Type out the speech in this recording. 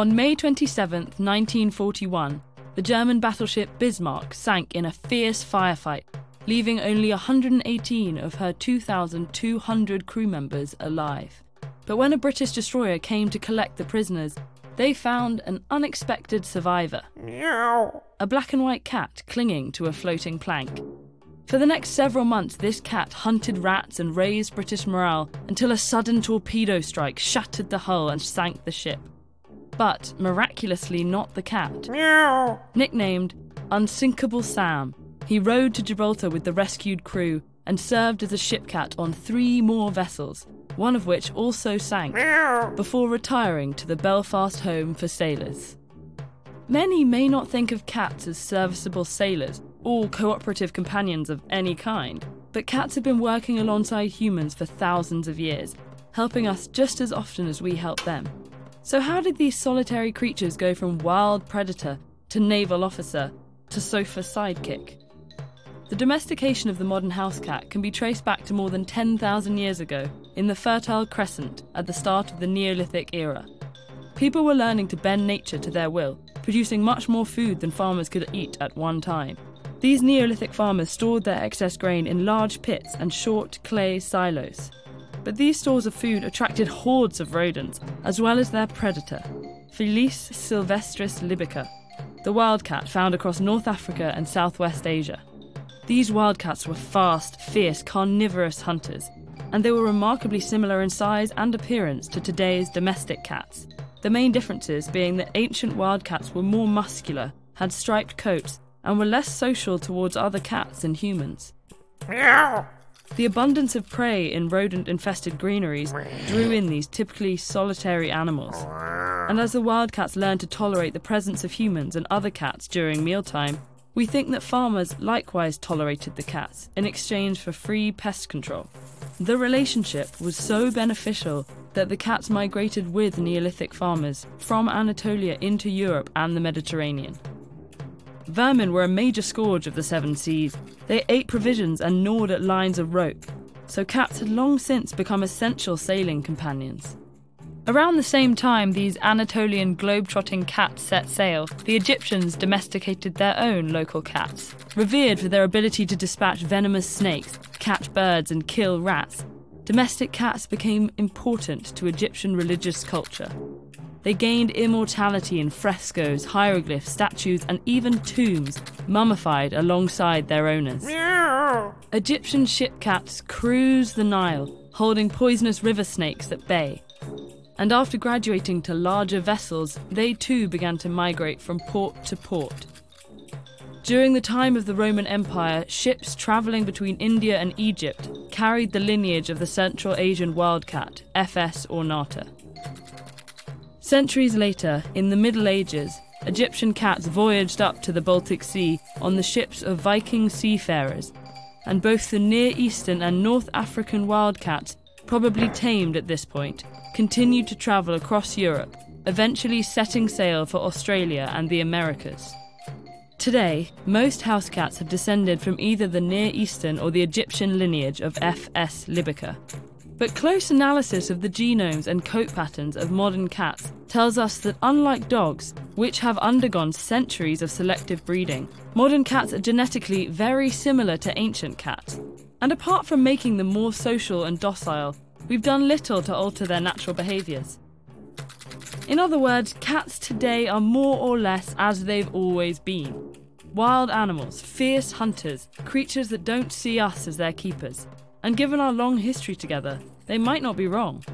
On May 27, 1941, the German battleship Bismarck sank in a fierce firefight, leaving only 118 of her 2,200 crew members alive. But when a British destroyer came to collect the prisoners, they found an unexpected survivor a black and white cat clinging to a floating plank. For the next several months, this cat hunted rats and raised British morale until a sudden torpedo strike shattered the hull and sank the ship. But miraculously, not the cat. Meow. Nicknamed Unsinkable Sam, he rode to Gibraltar with the rescued crew and served as a ship cat on three more vessels, one of which also sank, before retiring to the Belfast home for sailors. Many may not think of cats as serviceable sailors or cooperative companions of any kind, but cats have been working alongside humans for thousands of years, helping us just as often as we help them. So, how did these solitary creatures go from wild predator to naval officer to sofa sidekick? The domestication of the modern house cat can be traced back to more than 10,000 years ago in the Fertile Crescent at the start of the Neolithic era. People were learning to bend nature to their will, producing much more food than farmers could eat at one time. These Neolithic farmers stored their excess grain in large pits and short clay silos. But these stores of food attracted hordes of rodents, as well as their predator, Felis sylvestris libica, the wildcat found across North Africa and Southwest Asia. These wildcats were fast, fierce, carnivorous hunters, and they were remarkably similar in size and appearance to today's domestic cats. The main differences being that ancient wildcats were more muscular, had striped coats, and were less social towards other cats and humans. The abundance of prey in rodent infested granaries drew in these typically solitary animals. And as the wildcats learned to tolerate the presence of humans and other cats during mealtime, we think that farmers likewise tolerated the cats in exchange for free pest control. The relationship was so beneficial that the cats migrated with Neolithic farmers from Anatolia into Europe and the Mediterranean. Vermin were a major scourge of the seven seas. They ate provisions and gnawed at lines of rope, so cats had long since become essential sailing companions. Around the same time these Anatolian globe-trotting cats set sail, the Egyptians domesticated their own local cats. Revered for their ability to dispatch venomous snakes, catch birds, and kill rats, domestic cats became important to Egyptian religious culture. They gained immortality in frescoes, hieroglyphs, statues, and even tombs, mummified alongside their owners. Egyptian ship cats cruise the Nile, holding poisonous river snakes at bay. And after graduating to larger vessels, they too began to migrate from port to port. During the time of the Roman Empire, ships travelling between India and Egypt carried the lineage of the Central Asian wildcat, F.S. ornata. Centuries later, in the Middle Ages, Egyptian cats voyaged up to the Baltic Sea on the ships of Viking seafarers, and both the Near Eastern and North African wildcats, probably tamed at this point, continued to travel across Europe, eventually setting sail for Australia and the Americas. Today, most house cats have descended from either the Near Eastern or the Egyptian lineage of F.S. libica, but close analysis of the genomes and coat patterns of modern cats tells us that unlike dogs, which have undergone centuries of selective breeding, modern cats are genetically very similar to ancient cats. And apart from making them more social and docile, we've done little to alter their natural behaviours. In other words, cats today are more or less as they've always been. Wild animals, fierce hunters, creatures that don't see us as their keepers. And given our long history together, they might not be wrong.